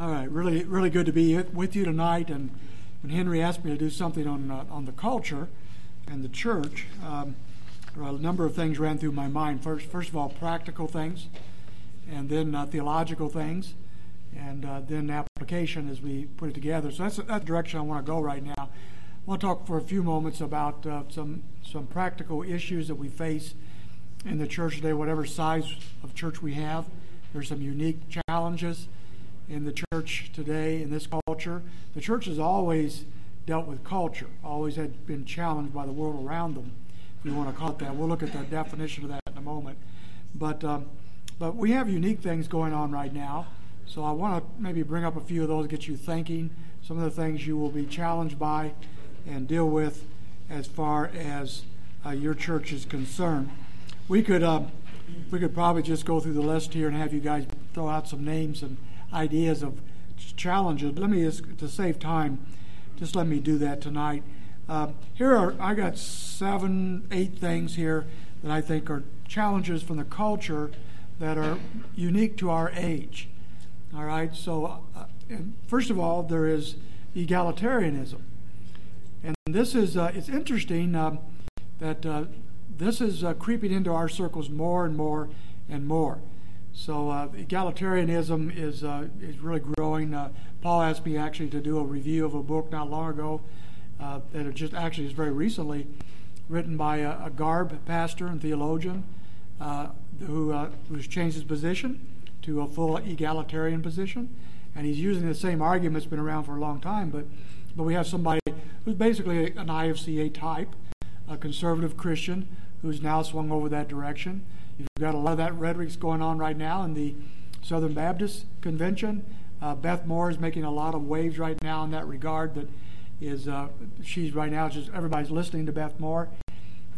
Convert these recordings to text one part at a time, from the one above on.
All right, really, really good to be with you tonight. And when Henry asked me to do something on uh, on the culture and the church, um, a number of things ran through my mind. First, first of all, practical things, and then uh, theological things, and uh, then application as we put it together. So that's that's the direction I want to go right now. I want to talk for a few moments about uh, some some practical issues that we face in the church today, whatever size of church we have. There's some unique challenges in the church today, in this culture. The church has always dealt with culture, always had been challenged by the world around them, if you want to call it that. We'll look at the definition of that in a moment. But, um, but we have unique things going on right now. So I want to maybe bring up a few of those, get you thinking, some of the things you will be challenged by and deal with as far as uh, your church is concerned. We could uh, we could probably just go through the list here and have you guys throw out some names and ideas of challenges. Let me just to save time, just let me do that tonight. Uh, here are I got seven, eight things here that I think are challenges from the culture that are unique to our age. All right, so uh, first of all, there is egalitarianism, and this is uh, it's interesting um, that uh, this is uh, creeping into our circles more and more and more. So uh, egalitarianism is uh, is really growing. Uh, Paul asked me actually to do a review of a book not long ago uh, that just actually is very recently written by a, a Garb pastor and theologian uh, who who's changed his position to a full egalitarian position, and he's using the same argument that's been around for a long time. But but we have somebody who's basically an IFCA type, a conservative Christian who's now swung over that direction. You've got a lot of that rhetoric going on right now in the Southern Baptist Convention. Uh, Beth Moore is making a lot of waves right now in that regard. That is, uh, she's right now just everybody's listening to Beth Moore,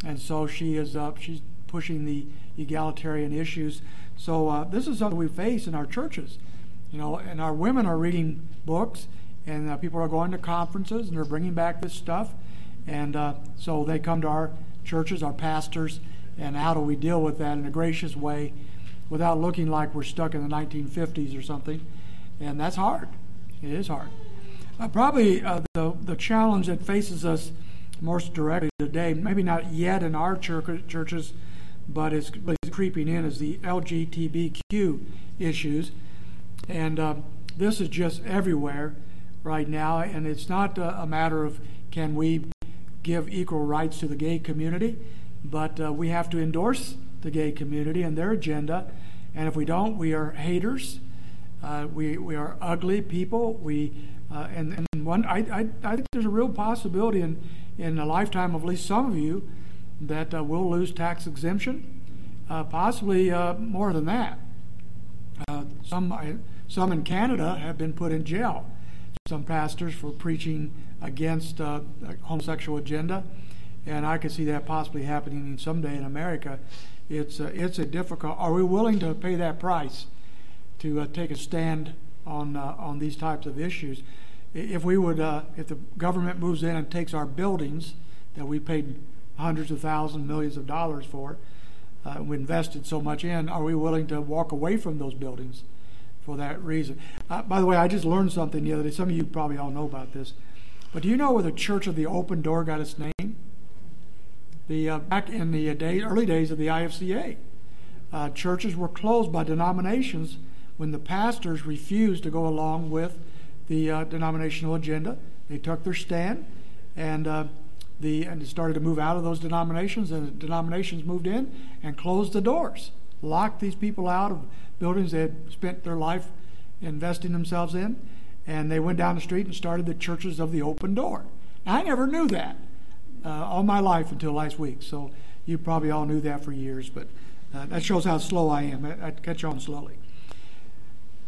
and so she is uh, she's pushing the egalitarian issues. So uh, this is something we face in our churches, you know, and our women are reading books, and uh, people are going to conferences, and they're bringing back this stuff, and uh, so they come to our churches, our pastors, and how do we deal with that in a gracious way without looking like we're stuck in the 1950s or something. And that's hard. It is hard. Uh, probably uh, the, the challenge that faces us most directly today, maybe not yet in our church, churches, but it's, creeping in, is the LGBTQ issues. And uh, this is just everywhere right now. And it's not a matter of can we give equal rights to the gay community, but uh, we have to endorse the gay community and their agenda. And if we don't, we are haters. Uh, we, we are ugly people. We uh, and, and one I, I, I think there's a real possibility in in a lifetime of at least some of you that uh, we'll lose tax exemption, uh, possibly uh, more than that. some some in Canada have been put in jail. Some pastors for preaching against uh, homosexual agenda, and I could see that possibly happening someday in America. It's uh, it's a difficult. Are we willing to pay that price to uh, take a stand on uh, on these types of issues? If we would, uh, if the government moves in and takes our buildings that we paid hundreds of thousands, millions of dollars for, uh, we invested so much in, are we willing to walk away from those buildings for that reason? by the way, I just learned something the other day. Some of you probably all know about this. But do you know where the Church of the Open Door got its name? The uh, back in the uh, day, early days of the IFCA, uh, churches were closed by denominations when the pastors refused to go along with the uh, denominational agenda. They took their stand, and uh, the and started to move out of those denominations, and the denominations moved in and closed the doors, locked these people out of buildings they had spent their life investing themselves in and they went down the street and started the churches of the open door. Now, I never knew that uh, all my life until last week, so you probably all knew that for years, but uh, that shows how slow I am. I, I catch on slowly.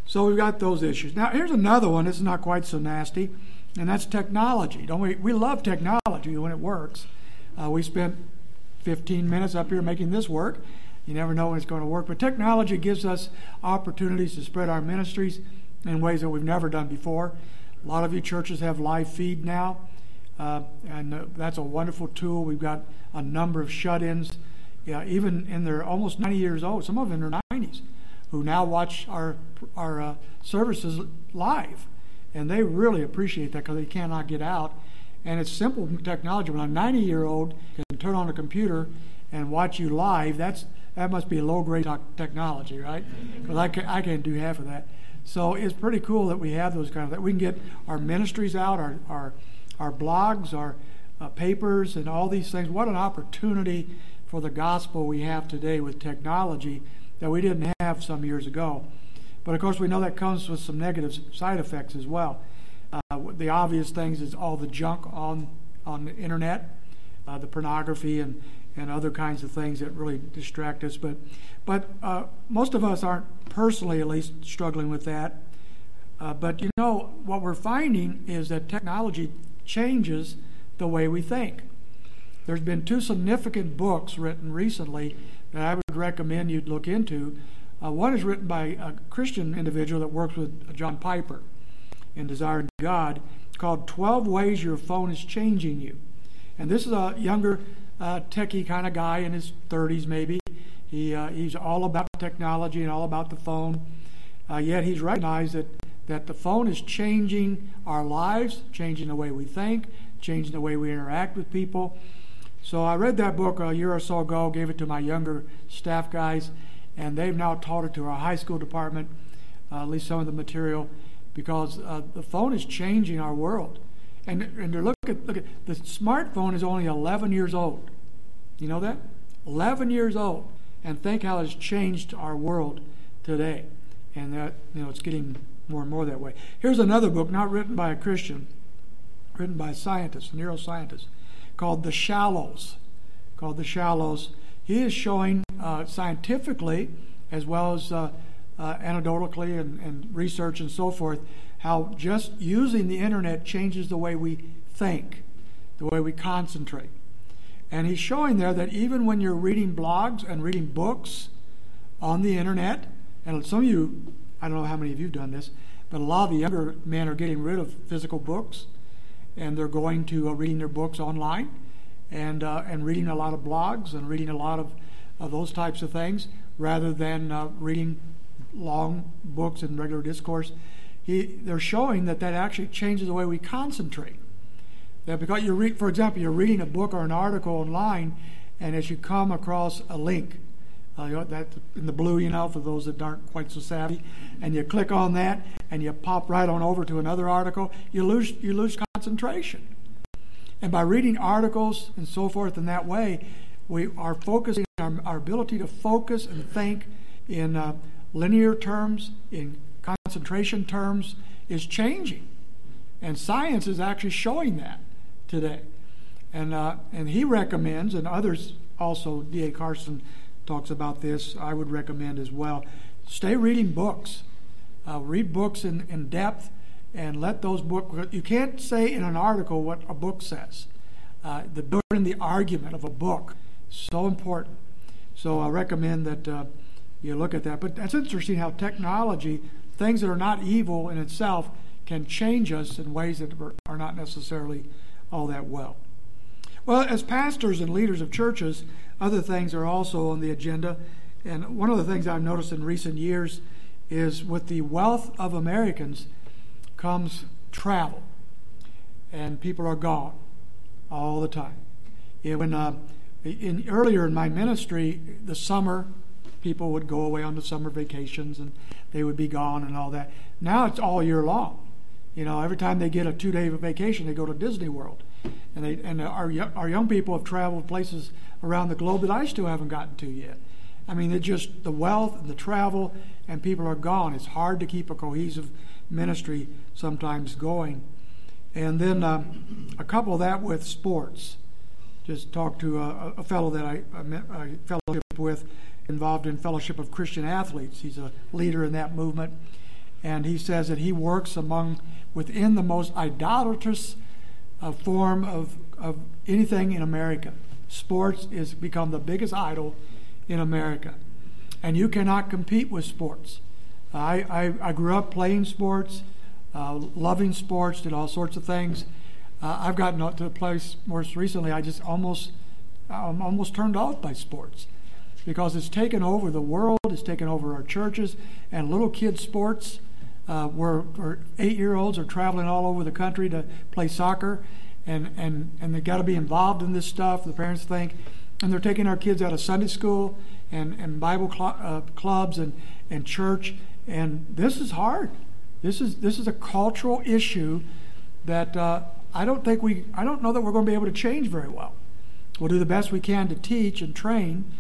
So we've got those issues. Now, here's another one. It's not quite so nasty, and that's technology. Don't we? We love technology when it works. Uh, we spent 15 minutes up here making this work. You never know when it's going to work, but technology gives us opportunities to spread our ministries in ways that we've never done before. A lot of you churches have live feed now, uh, and uh, that's a wonderful tool. We've got a number of shut ins, yeah, even in their almost 90 years old, some of them in their 90s, who now watch our our uh, services live, and they really appreciate that because they cannot get out. And it's simple technology. When a 90 year old can turn on a computer and watch you live, that's that must be low grade technology, right? Because I, can, I can't do half of that. So it's pretty cool that we have those kind of that we can get our ministries out, our our our blogs, our uh, papers, and all these things. What an opportunity for the gospel we have today with technology that we didn't have some years ago. But of course, we know that comes with some negative side effects as well. Uh, the obvious things is all the junk on on the internet, uh, the pornography and and other kinds of things that really distract us. But but uh, most of us aren't personally, at least, struggling with that. Uh, but you know what we're finding is that technology changes the way we think. There's been two significant books written recently that I would recommend you'd look into. Uh, one is written by a Christian individual that works with John Piper in Desiring God called 12 Ways Your Phone is Changing You. And this is a younger uh, techie kind of guy in his 30s, maybe. He, uh, he's all about technology and all about the phone. Uh, yet he's recognized that, that the phone is changing our lives, changing the way we think, changing the way we interact with people. So I read that book a year or so ago, gave it to my younger staff guys, and they've now taught it to our high school department, uh, at least some of the material, because uh, the phone is changing our world. And, and look at look at the smartphone is only 11 years old. You know that? 11 years old, and think how it's changed our world today. And that you know it's getting more and more that way. Here's another book, not written by a Christian, written by a scientist, a neuroscientist called The Shallows. Called The Shallows. He is showing uh, scientifically, as well as uh, uh, anecdotally and, and research and so forth, how just using the internet changes the way we think, the way we concentrate. And he's showing there that even when you're reading blogs and reading books on the internet, and some of you, I don't know how many of you have done this, but a lot of the younger men are getting rid of physical books and they're going to uh, reading their books online and uh, and reading a lot of blogs and reading a lot of, of those types of things rather than uh, reading long books in regular discourse. He, they're showing that that actually changes the way we concentrate. That because you read, for example, you're reading a book or an article online, and as you come across a link, uh, that in the blue, you know, for those that aren't quite so savvy, and you click on that, and you pop right on over to another article, you lose you lose concentration. And by reading articles and so forth in that way, we are focusing our, our ability to focus and think in uh, linear terms, in concentration terms, is changing. And science is actually showing that today. And, uh, and he recommends, and others also, D.A. Carson talks about this, I would recommend as well. Stay reading books. Uh, read books in, in depth and let those books, you can't say in an article what a book says. Uh, the building the argument of a book, so important. So I recommend that uh, you look at that. But that's interesting how technology, things that are not evil in itself, can change us in ways that are not necessarily all that well. Well, as pastors and leaders of churches, other things are also on the agenda. And one of the things I've noticed in recent years is with the wealth of Americans comes travel. And people are gone all the time. when, uh, in, earlier in my ministry, the summer, people would go away on the summer vacations and they would be gone and all that. Now it's all year long. You know, every time they get a two day vacation, they go to Disney World. And, they, and our, our young people have traveled places around the globe that I still haven't gotten to yet. I mean, it's just the wealth and the travel, and people are gone. It's hard to keep a cohesive ministry sometimes going. And then uh, a couple of that with sports. Just talked to a, a fellow that I, I, met, I fellowship with, involved in Fellowship of Christian Athletes. He's a leader in that movement, and he says that he works among within the most idolatrous uh, form of, of anything in America. Sports has become the biggest idol in America, and you cannot compete with sports. I, I, I grew up playing sports, uh, loving sports, did all sorts of things. Uh, I've gotten to the place most recently, I just almost, I'm almost turned off by sports. because it's taken over the world, it's taken over our churches, and little kids' sports. Uh, where, eight year olds are traveling all over the country to play soccer, and, and, and they've got to be involved in this stuff, the parents think. And they're taking our kids out of Sunday school and, and Bible cl- uh, clubs and, and church. And this is hard. This is, this is a cultural issue that uh, I don't think we, I don't know that we're going to be able to change very well. We'll do the best we can to teach and train,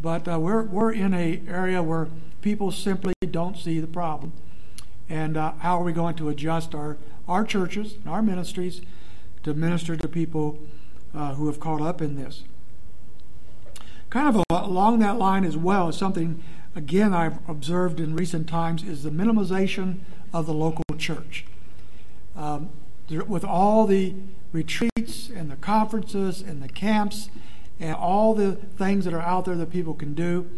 but uh, we're, we're in an area where people simply don't see the problem. And uh, how are we going to adjust our, our churches and our ministries to minister to people uh, who have caught up in this? Kind of along that line as well is something, again, I've observed in recent times is the minimization of the local church. Um, with all the retreats and the conferences and the camps and all the things that are out there that people can do,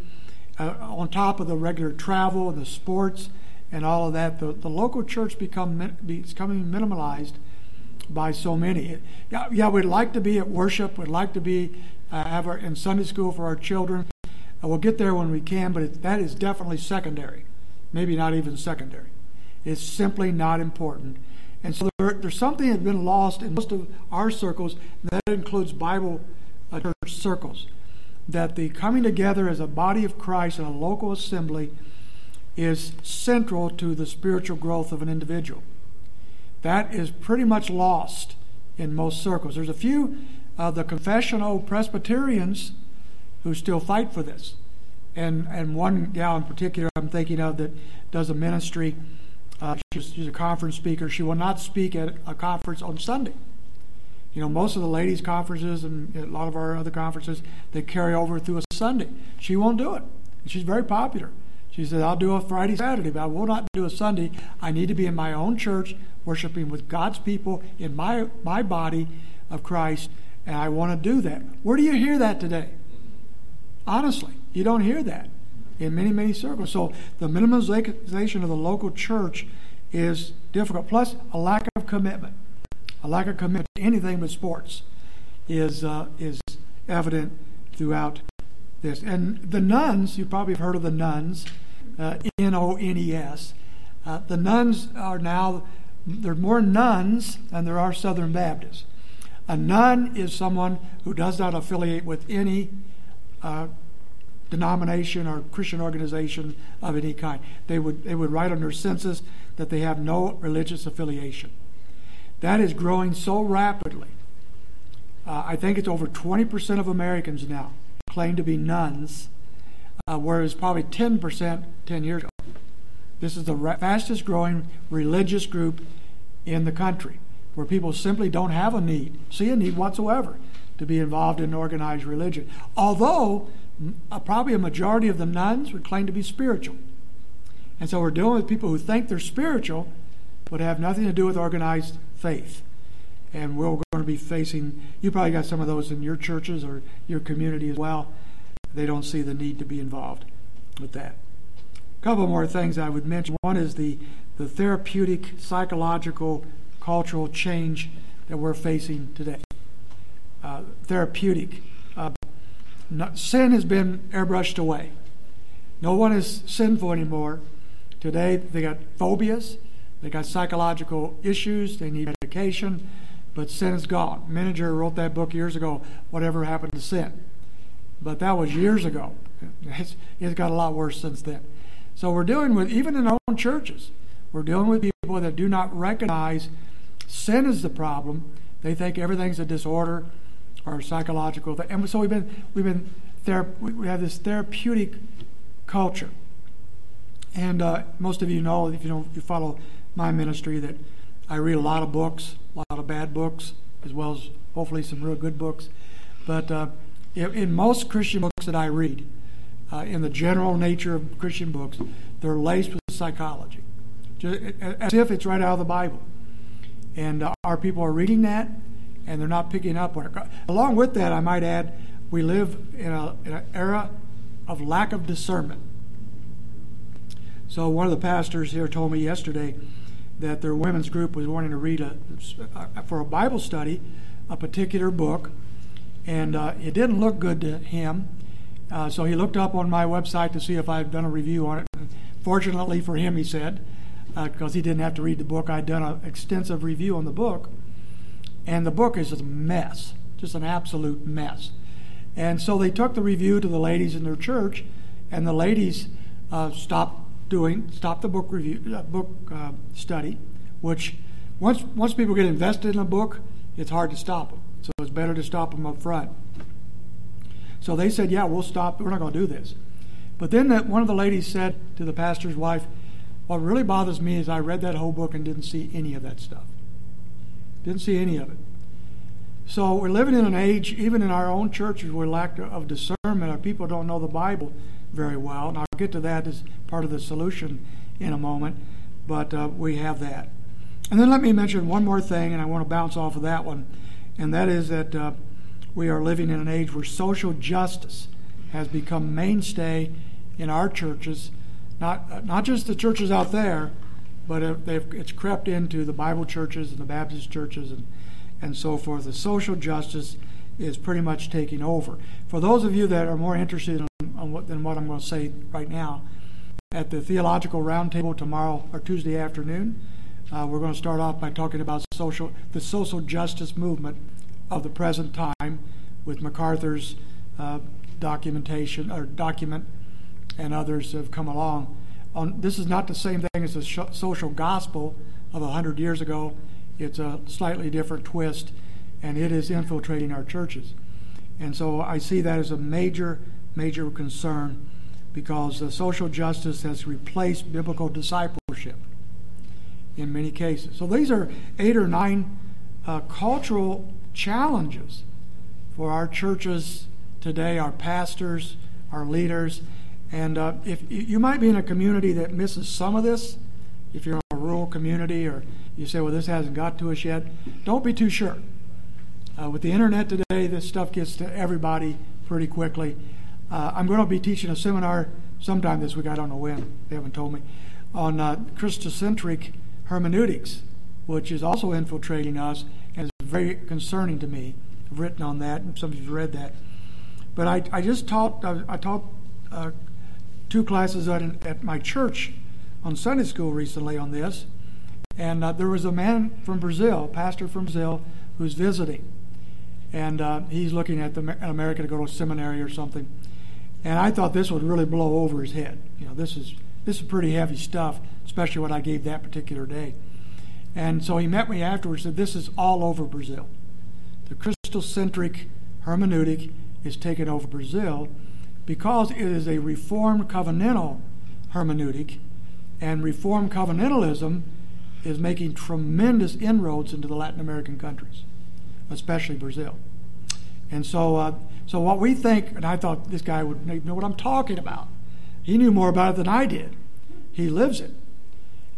uh, on top of the regular travel and the sports and all of that, the, the local church become becoming minimalized by so many. Yeah, yeah, we'd like to be at worship. We'd like to be uh, have our, in Sunday school for our children. Uh, we'll get there when we can, but it, that is definitely secondary. Maybe not even secondary. It's simply not important. And so there, there's something that's been lost in most of our circles, that includes Bible uh, church circles. That the coming together as a body of Christ in a local assembly is central to the spiritual growth of an individual. That is pretty much lost in most circles. There's a few of the confessional Presbyterians who still fight for this. And, and one gal in particular I'm thinking of that does a ministry uh, she's, she's, a conference speaker. She will not speak at a conference on Sunday. You know, most of the ladies' conferences and a lot of our other conferences, they carry over through a Sunday. She won't do it. She's very popular. She said, I'll do a Friday, Saturday, but I will not do a Sunday. I need to be in my own church, worshiping with God's people in my, my body of Christ, and I want to do that. Where do you hear that today? Honestly, you don't hear that in many, many circles. So the minimization of the local church is difficult. Plus, a lack of commitment. A lack of commitment to anything but sports is, uh, is evident throughout this. And the nones, you probably have heard of the uh, N O N E S. Uh, the nones are now, there are more nones than there are Southern Baptists. A none is someone who does not affiliate with any uh, denomination or Christian organization of any kind. They would, they would write on their census that they have no religious affiliation. That is growing so rapidly. Uh, I think it's over 20% of Americans now claim to be nones, uh, whereas probably 10% 10 years ago. This is the ra- fastest growing religious group in the country, where people simply don't have a need, see a need whatsoever to be involved in organized religion. Although uh, probably a majority of the nones would claim to be spiritual. And so we're dealing with people who think they're spiritual, but have nothing to do with organized faith. And we're going to be facing, you probably got some of those in your churches or your community as well. They don't see the need to be involved with that. A couple more things I would mention. One is the, the therapeutic, psychological, cultural change that we're facing today. Uh, therapeutic. Uh, sin has been airbrushed away. No one is sinful anymore. Today, they got phobias, they got psychological issues, they need medication, but sin is gone. Menninger wrote that book years ago, Whatever Happened to Sin. But that was years ago. It's, it's got a lot worse since then. So we're dealing with, even in our own churches, we're dealing with people that do not recognize sin is the problem. They think everything's a disorder or psychological thing. And so we've been we've been there. We have this therapeutic culture, and uh, most of you know if you don't you follow my ministry that I read a lot of books, a lot of bad books, as well as hopefully some real good books. But uh, in most Christian books that I read, uh, in the general nature of Christian books, they're laced with psychology, Just, as if it's right out of the Bible. And uh, our people are reading that, and they're not picking up on it. Along with that, I might add, we live in, a, in an era of lack of discernment. So one of the pastors here told me yesterday that their women's group was wanting to read a, for a Bible study a particular book, and uh, it didn't look good to him. Uh, so he looked up on my website to see if I had done a review on it. Fortunately for him, he said, because uh, he didn't have to read the book, I'd done an extensive review on the book. And the book is a mess, just an absolute mess. And so they took the review to the ladies in their church, and the ladies uh, stopped doing, stopped the book review, uh, book uh, study, which once once people get invested in a book, it's hard to stop them. Better to stop them up front. So they said, "Yeah, we'll stop. We're not going to do this." But then that one of the ladies said to the pastor's wife, "What really bothers me is I read that whole book and didn't see any of that stuff. Didn't see any of it." So we're living in an age, even in our own churches, where lack of discernment. Our people don't know the Bible very well, and I'll get to that as part of the solution in a moment. But uh, we have that. And then let me mention one more thing, and I want to bounce off of that one, and that is that uh, we are living in an age where social justice has become mainstay in our churches, not uh, not just the churches out there, but it's crept into the Bible churches and the Baptist churches and and so forth. The social justice is pretty much taking over. For those of you that are more interested in, what, than what I'm going to say right now, at the theological roundtable tomorrow or Tuesday afternoon, uh, we're going to start off by talking about social, the social justice movement of the present time with MacArthur's uh, documentation or document and others have come along. On, this is not the same thing as the sh- social gospel of a hundred years ago. It's a slightly different twist, and it is infiltrating our churches. And so I see that as a major, major concern because the social justice has replaced biblical discipleship in many cases. So these are eight or nine uh, cultural challenges for our churches today, our pastors, our leaders. And uh, if you might be in a community that misses some of this, if you're in a rural community or you say, well, this hasn't got to us yet, don't be too sure. Uh, with the internet today, this stuff gets to everybody pretty quickly. Uh, I'm going to be teaching a seminar sometime this week, I don't know when, they haven't told me, on uh, Christocentric hermeneutics, which is also infiltrating us and is very concerning to me. I've written on that, and some of you've read that. But I, I just taught, I, I taught uh, two classes at, at my church on Sunday school recently on this. And uh, there was a man from Brazil, pastor from Brazil, who's visiting. And uh, he's looking at the, America to go to a seminary or something. And I thought this would really blow over his head. You know, this is this is pretty heavy stuff, especially what I gave that particular day. And so he met me afterwards and said, This is all over Brazil. The Christocentric hermeneutic is taken over Brazil because it is a reformed covenantal hermeneutic, and reformed covenantalism is making tremendous inroads into the Latin American countries, especially Brazil. And so, uh, so what we think, and I thought this guy would know what I'm talking about. He knew more about it than I did. He lives it,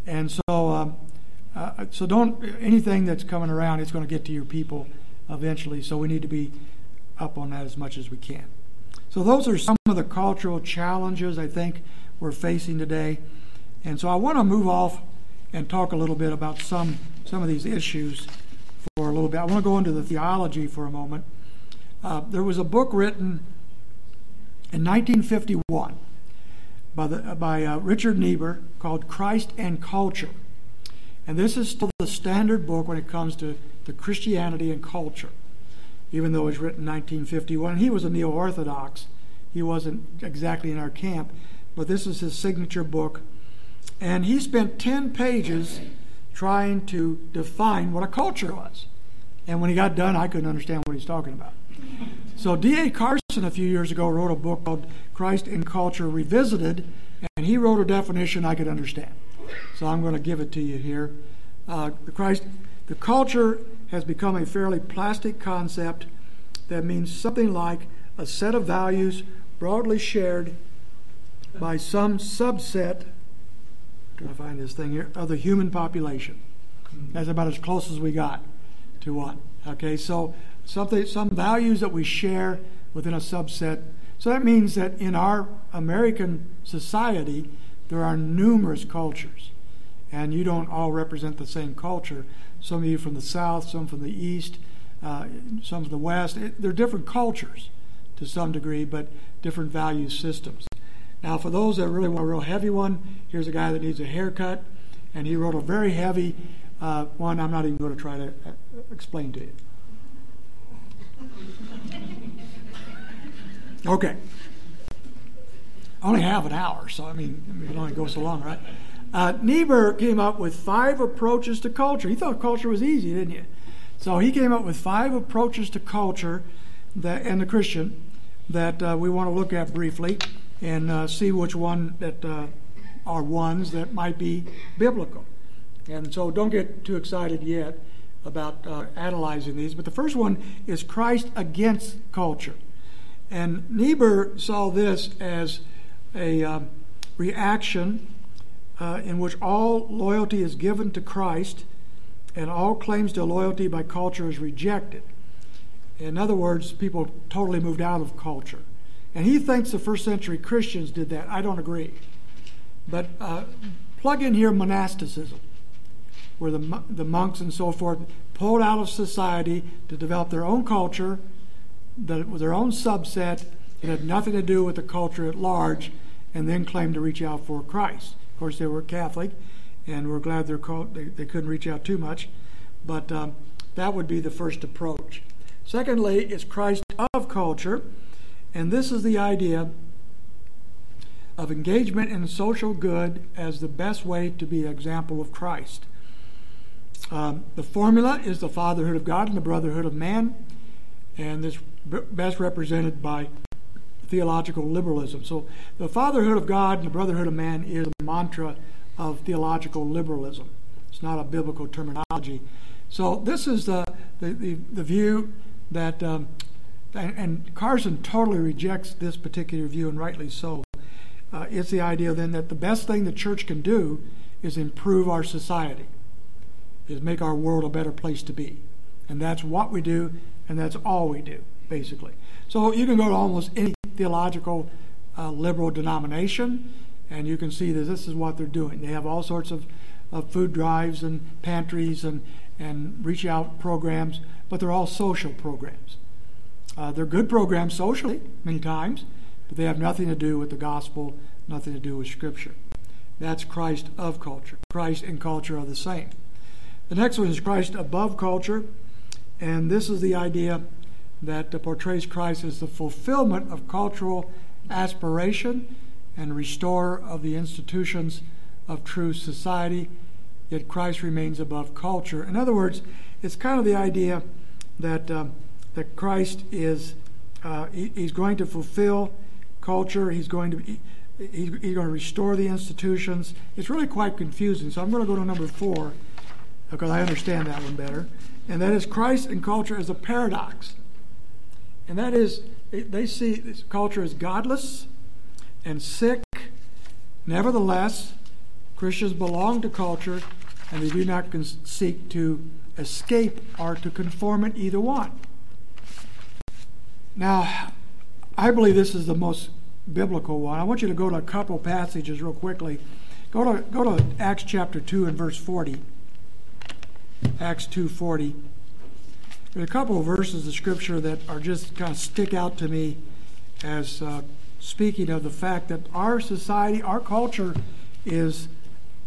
and so, uh, uh, so don't anything that's coming around. It's going to get to your people eventually. So we need to be up on that as much as we can. So those are some of the cultural challenges I think we're facing today, and so I want to move off and talk a little bit about some, some of these issues for a little bit. I want to go into the theology for a moment. Uh, there was a book written in 1951 by, the, by uh, Richard Niebuhr called Christ and Culture. And this is still the standard book when it comes to, to Christianity and culture, even though it was written in 1951. He was a neo Orthodox, he wasn't exactly in our camp, but this is his signature book and he spent 10 pages trying to define what a culture was. And when he got done, I couldn't understand what he's talking about. So D.A. Carson a few years ago wrote a book called Christ in Culture Revisited, and he wrote a definition I could understand. So I'm going to give it to you here. Uh, the Christ, the culture has become a fairly plastic concept that means something like a set of values broadly shared by some subset trying to find this thing here, of the human population. That's about as close as we got to what. Okay, so something, some values that we share within a subset. So that means that in our American society, there are numerous cultures, and you don't all represent the same culture. Some of you from the South, some from the East, uh, some from the West. It, they're different cultures, to some degree, but different value systems. Now, for those that really want a real heavy one, here's a guy that needs a haircut, and he wrote a very heavy uh, one I'm not even going to try to uh, explain to you. Okay. I only have an hour, so I mean, it only goes so long, right? Uh, Niebuhr came up with five approaches to culture. He thought culture was easy, didn't you? So he came up with five approaches to culture that, and the Christian that uh, we want to look at briefly and uh, see which one that uh, are ones that might be biblical. And so don't get too excited yet about uh, analyzing these. But the first one is Christ against culture. And Niebuhr saw this as a um, reaction uh, in which all loyalty is given to Christ and all claims to loyalty by culture is rejected. In other words, people totally moved out of culture. And he thinks the first century Christians did that. I don't agree. But uh, plug in here monasticism, where the, the monks and so forth pulled out of society to develop their own culture, that was their own subset. It had nothing to do with the culture at large, and then claimed to reach out for Christ. Of course, they were Catholic, and we're glad called, they, they couldn't reach out too much. But um, that would be the first approach. Secondly, it's Christ of culture, and this is the idea of engagement in social good as the best way to be an example of Christ. Um, the formula is the fatherhood of God and the brotherhood of man, and this best represented by theological liberalism. So, the fatherhood of God and the brotherhood of man is the mantra of theological liberalism. It's not a biblical terminology. So, this is the, the, the, the view that, um, and, and, Carson totally rejects this particular view, and rightly so. Uh, it's the idea then that the best thing the church can do is improve our society, is make our world a better place to be. And that's what we do, and that's all we do, basically. So you can go to almost any theological uh, liberal denomination, and you can see that this is what they're doing. They have all sorts of, of food drives and pantries and, and reach out programs, but they're all social programs. Uh, they're good programs socially, many times, but they have nothing to do with the gospel, nothing to do with Scripture. That's Christ of culture. Christ and culture are the same. The next one is Christ above culture, and this is the idea that portrays Christ as the fulfillment of cultural aspiration and restorer of the institutions of true society, yet Christ remains above culture. In other words, it's kind of the idea that, um, that Christ is uh, he, he's going to fulfill culture, he's going to he, he's going to restore the institutions. It's really quite confusing. So I'm going to go to number four because I understand that one better. And that is Christ and culture as a paradox. And that is, they see culture as godless and sick. Nevertheless, Christians belong to culture and they do not seek to escape or to conform it either one. Now, I believe this is the most biblical one. I want you to go to a couple passages real quickly. Go to go to Acts chapter 2 and verse 40. Acts 2:40. There's a couple of verses of scripture that are just kind of stick out to me as uh, speaking of the fact that our society, our culture is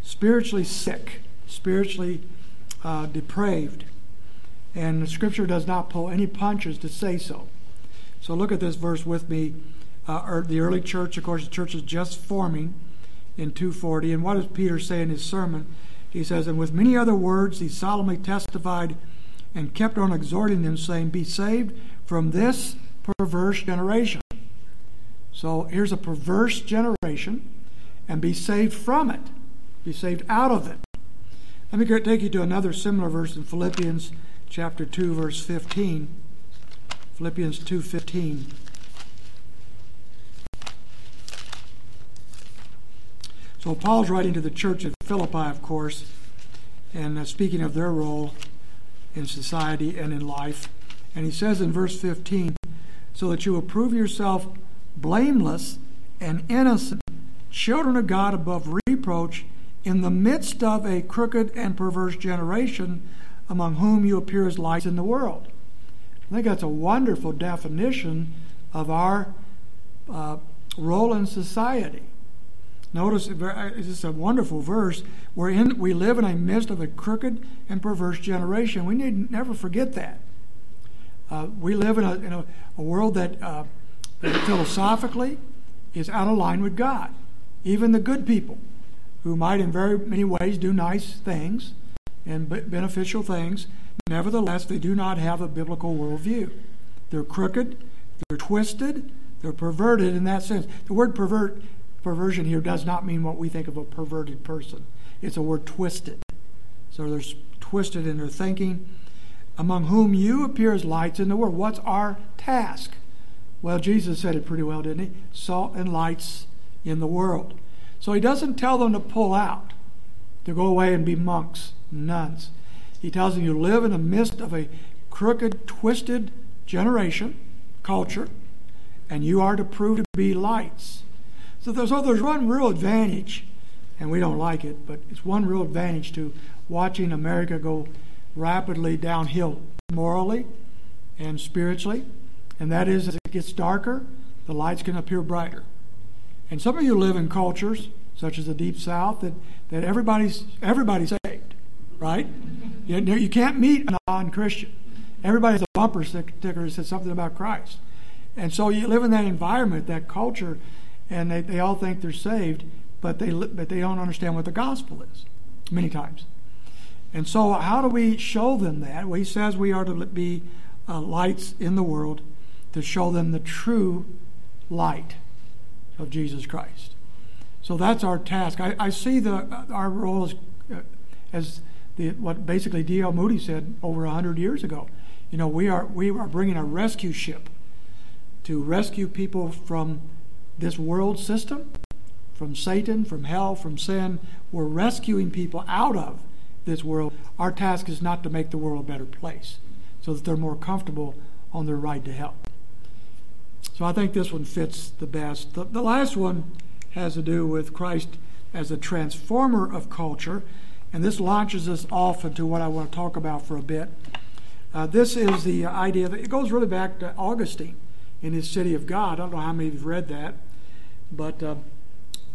spiritually sick, spiritually uh, depraved. And the scripture does not pull any punches to say so. So look at this verse with me. Uh, the early church, of course, the church is just forming in 240. And what does Peter say in his sermon? He says, And with many other words, he solemnly testified and kept on exhorting them, saying, Be saved from this perverse generation. So here's a perverse generation, and be saved from it. Be saved out of it. Let me take you to another similar verse in Philippians chapter 2, verse 15. Philippians 2:15. So Paul's writing to the church at Philippi, of course, and uh, speaking of their role in society and in life. And he says in verse 15, so that you will prove yourself blameless and innocent, children of God above reproach, in the midst of a crooked and perverse generation, among whom you appear as lights in the world. I think that's a wonderful definition of our uh, role in society. Notice it's just a wonderful verse. We're in, we live in a midst of a crooked and perverse generation. We need never forget that. Uh, we live in a, in a, a world that, uh, that philosophically is out of line with God. Even the good people, who might in very many ways do nice things and beneficial things, nevertheless, they do not have a biblical worldview. They're crooked, they're twisted, they're perverted in that sense. The word pervert perversion here does not mean what we think of a perverted person. It's a word twisted. So they're twisted in their thinking. Among whom you appear as lights in the world. What's our task? Well, Jesus said it pretty well, didn't he? Salt and lights in the world. So he doesn't tell them to pull out, to go away and be monks, nuns. He tells them you live in the midst of a crooked, twisted generation, culture, and you are to prove to be lights. So there's, so there's one real advantage, and we don't like it, but it's one real advantage to watching America go rapidly downhill morally and spiritually, and that is as it gets darker, the lights can appear brighter. And some of you live in cultures, such as the Deep South, that, that everybody's, everybody's saved, right? You, you can't meet a non Christian. Everybody has a bumper sticker that says something about Christ. And so you live in that environment, that culture, and they, they all think they're saved, but they, but they don't understand what the gospel is many times. And so, how do we show them that? Well, he says we are to be uh, lights in the world to show them the true light of Jesus Christ. So that's our task. I, I see the uh, our role as, uh, as the, what basically D.L. Moody said over hundred years ago. You know, we are we are bringing a rescue ship to rescue people from this world system, from Satan, from hell, from sin. We're rescuing people out of this world. Our task is not to make the world a better place so that they're more comfortable on their ride to hell. So I think this one fits the best. The, the last one has to do with Christ as a transformer of culture, and this launches us off into what I want to talk about for a bit. Uh, this is the idea that it goes really back to Augustine in his City of God. I don't know how many of you have read that but uh,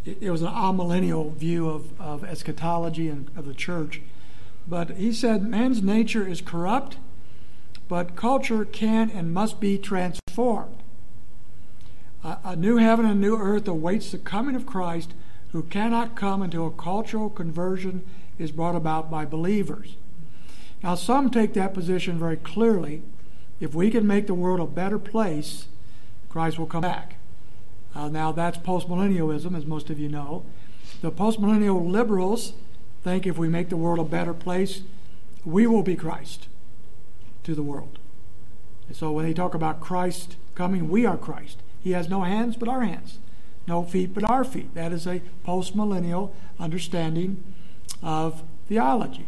it, it, was an amillennial view of, of eschatology and of the church. But he said man's nature is corrupt, but culture can and must be transformed. A, a new heaven and a new earth awaits the coming of Christ, who cannot come until a cultural conversion is brought about by believers. Now, some take that position very clearly. If we can make the world a better place, Christ will come back. Uh, now, that's postmillennialism, as most of you know. The postmillennial liberals think if we make the world a better place, we will be Christ to the world. so when they talk about Christ coming, we are Christ. He has no hands but our hands, no feet but our feet. That is a postmillennial understanding of theology.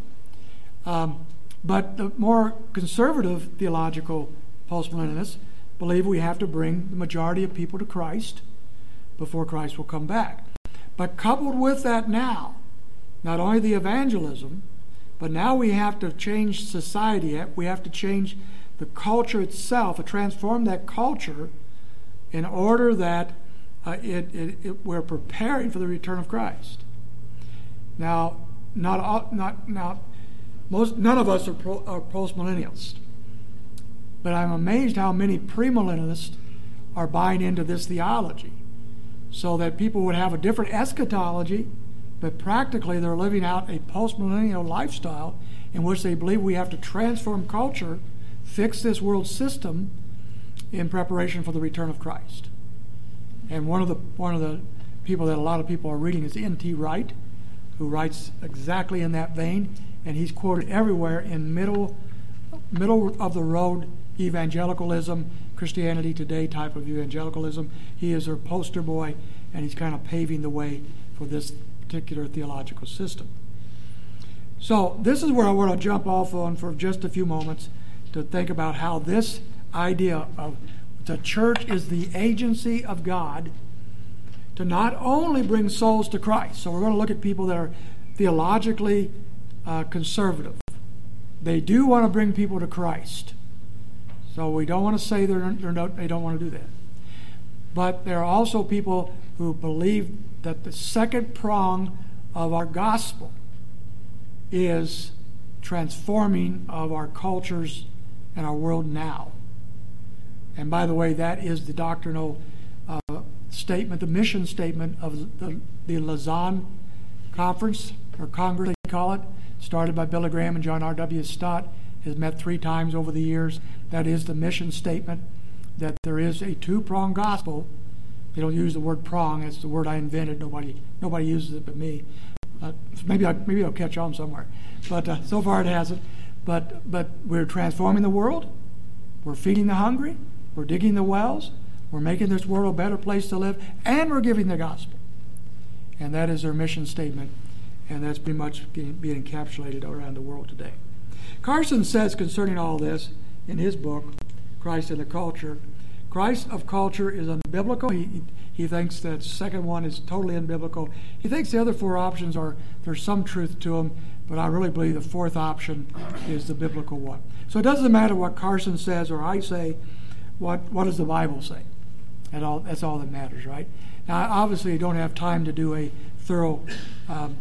Um, but the more conservative theological postmillennialists believe we have to bring the majority of people to Christ before Christ will come back. But coupled with that now, not only the evangelism, but now we have to change society. We have to change the culture itself, transform that culture in order that uh, it, it, it, we're preparing for the return of Christ. Now, not all, not now, most none of us are, pro, are but I'm amazed how many premillennialists are buying into this theology so that people would have a different eschatology, but practically they're living out a postmillennial lifestyle in which they believe we have to transform culture, fix this world system in preparation for the return of Christ. And one of the one of the people that a lot of people are reading is N.T. Wright, who writes exactly in that vein, and he's quoted everywhere in middle middle of the road evangelicalism Christianity Today type of evangelicalism. He is their poster boy, and he's kind of paving the way for this particular theological system. So, this is where I want to jump off on for just a few moments to think about how this idea of the church is the agency of God to not only bring souls to Christ. So, we're going to look at people that are theologically uh, conservative. They do want to bring people to Christ. So we don't want to say they're, they're they don't want to do that. But there are also people who believe that the second prong of our gospel is transforming of our cultures and our world now. And by the way, that is the doctrinal uh, statement, the mission statement of the, the Lausanne Conference, or Congress, they call it, started by Billy Graham and John R.W. Stott, has met three times over the years. That is the mission statement that there is a two pronged gospel. They don't use the word prong, it's the word I invented. Nobody, nobody uses it but me. Uh, maybe, I, maybe it'll catch on somewhere. But uh, so far it hasn't. But, but we're transforming the world, we're feeding the hungry, we're digging the wells, we're making this world a better place to live, and we're giving the gospel. And that is their mission statement, and that's pretty much being encapsulated around the world today. Carson says concerning all this in his book, Christ and the Culture, Christ of culture is unbiblical. He, he thinks that second one is totally unbiblical. He thinks the other four options are there's some truth to them, but I really believe the fourth option is the biblical one. So it doesn't matter what Carson says or I say. What what does the Bible say? That all, that's all that matters, right? Now, obviously, you don't have time to do a thorough um,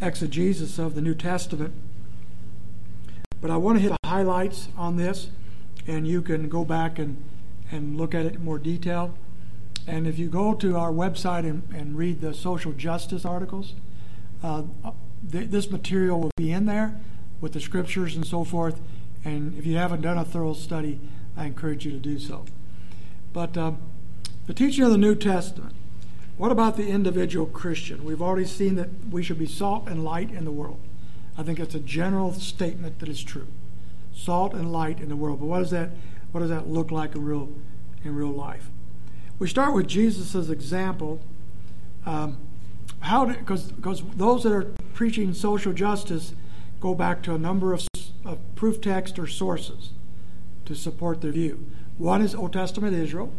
exegesis of the New Testament, but I want to hit the highlights on this, and you can go back and, and look at it in more detail. And if you go to our website and, and read the social justice articles, uh, th- this material will be in there with the scriptures and so forth. And if you haven't done a thorough study, I encourage you to do so. But um, the teaching of the New Testament. What about the individual Christian? We've already seen that we should be salt and light in the world. I think it's a general statement that is true. Salt and light in the world. But what does that what does that look like in real in real life? We start with Jesus' example. Um, how because because those that are preaching social justice go back to a number of, of proof text or sources to support their view. One is Old Testament Israel.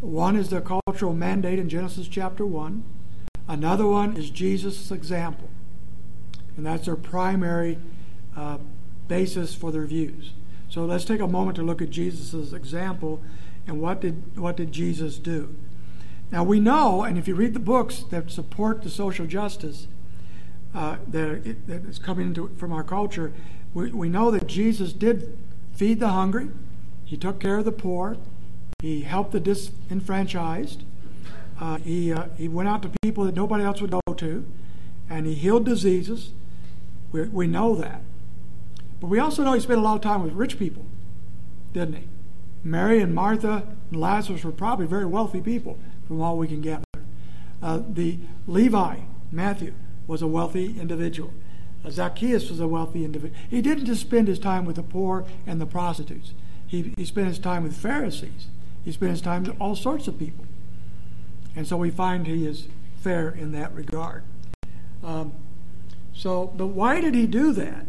One is the cultural mandate in Genesis chapter 1. Another one is Jesus' example. And that's their primary uh, basis for their views. So let's take a moment to look at Jesus' example and what did, what did Jesus do? Now we know, and if you read the books that support the social justice uh, that, that is coming into, from our culture, we, we know that Jesus did feed the hungry, he took care of the poor, he helped the disenfranchised. Uh, he, uh, he went out to people that nobody else would go to, and he healed diseases. We, we know that. But we also know he spent a lot of time with rich people, didn't he? Mary and Martha and Lazarus were probably very wealthy people, from all we can gather. Uh, the Levi, Matthew, was a wealthy individual. Uh, Zacchaeus was a wealthy individual. He didn't just spend his time with the poor and the prostitutes. He, he spent his time with Pharisees. He spent his time with all sorts of people. And so we find he is fair in that regard. Um, so, but why did he do that?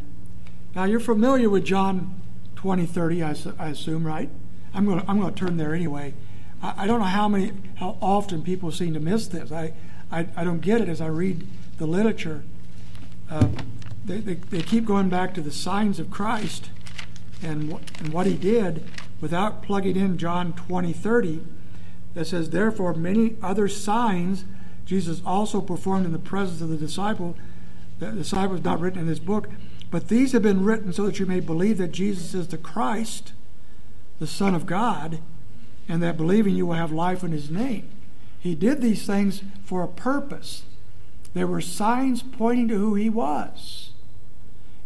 Now, you're familiar with John 20, 30, I, I assume, right? I'm going to I'm to turn there anyway. I, I, don't know how many, how often people seem to miss this. I, I, I don't get it as I read the literature. Uh, they, they, they keep going back to the signs of Christ and, and what he did without plugging in John 20, 30, that says, Therefore, many other signs Jesus also performed in the presence of the disciple. The disciple is not written in this book, but these have been written so that you may believe that Jesus is the Christ, the Son of God, and that believing you will have life in his name. He did these things for a purpose. There were signs pointing to who he was.